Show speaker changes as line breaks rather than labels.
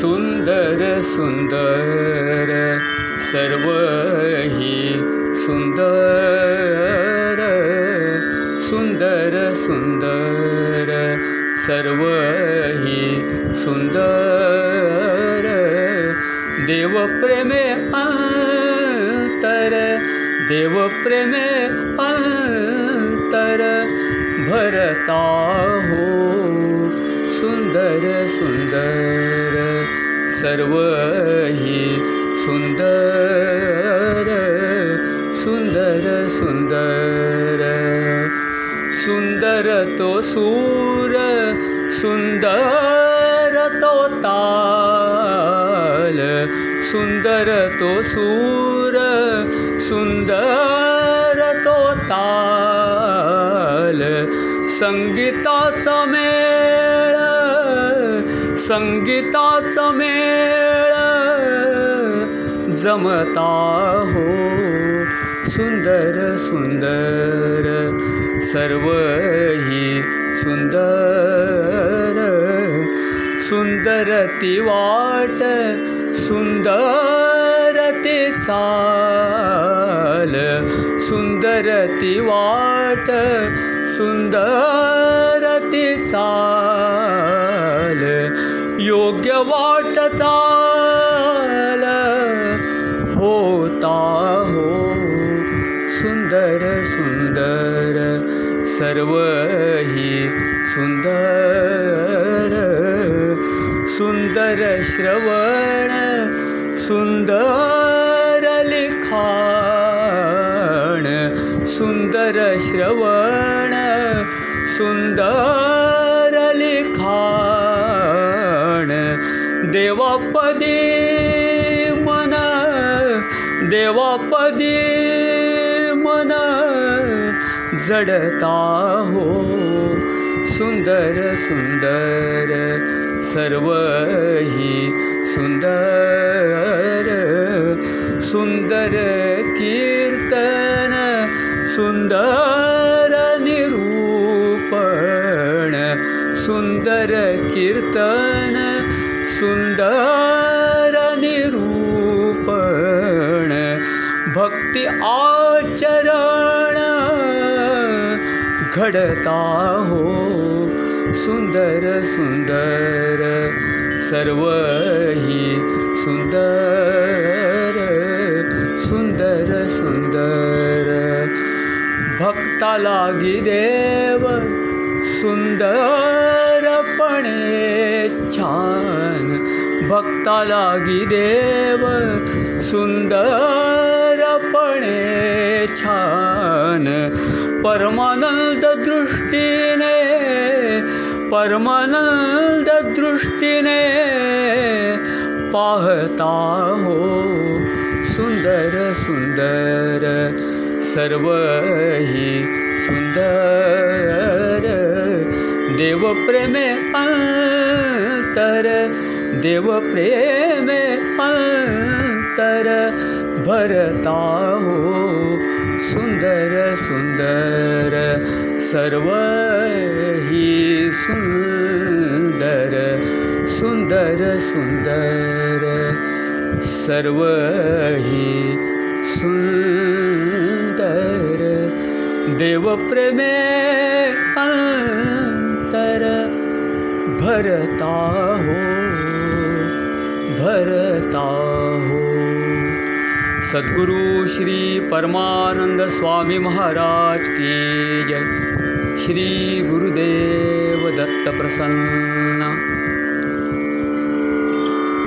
सुन्दर सुन्दर सर्व हि सुन्दर सुन्दर सुन्दर सर्व हि सुन्दर। देवप्रेमे अन्तर देवप्रेमे अन्तर भरता हो सुन्दर सुन्दर सर्व सुन्दर सुन्दर सुन्दर। सुन्दर तो सूर सुन्दर तो ताल। सुन्दर तो सूर सुन्दर तो ताल। संगीताचा मेळ संगीताचा मेळ जमता हो सुन्दर सुन्दर सर्व हि सुन्दर सुन्दर ती वाट सुन्दर ते चाल सुन्दर ती वाट सुन्दर ते चाल योग्य होता हो सुन्दर सुन्दर सर्व हि सुन्दर सुन्दर श्रवण सुन्दर लिखाण सुन्दर श्रवण सुन्दर देवापदी मन देवापदी मन जडता हो सुन्दर सुन्दर सर्व हि सुन्दर। सुन्दर कीर्तन सुन्दर निरूपण सुन्दर कीर्तन सुन्दर निरूपण भक्ति आचरण घडता हो। सुन्दर सुन्दर सर्व हि सुन्दर सुन्दर सुन्दर। भक्ता लागी देव भक्ता लागी देव सुन्दरपणे छान। परमानंद दृष्टीने परमानंद दृष्टीने पाहता हो सुन्दर सुन्दर सर्व हि सुन्दर। देवप्रेमे अन्तर देवप्रेमे अन्तर भरता हो सुन्दर सुन्दर सर्व हि सुन्दर सुन्दर सुन्दर सर्व हि सुन्दर देवप्रेमे अन्तर भरता हो भरता हो सद्गुरु श्री परमानंद स्वामी महाराज की जय। श्री गुरुदेव दत्त प्रसन्न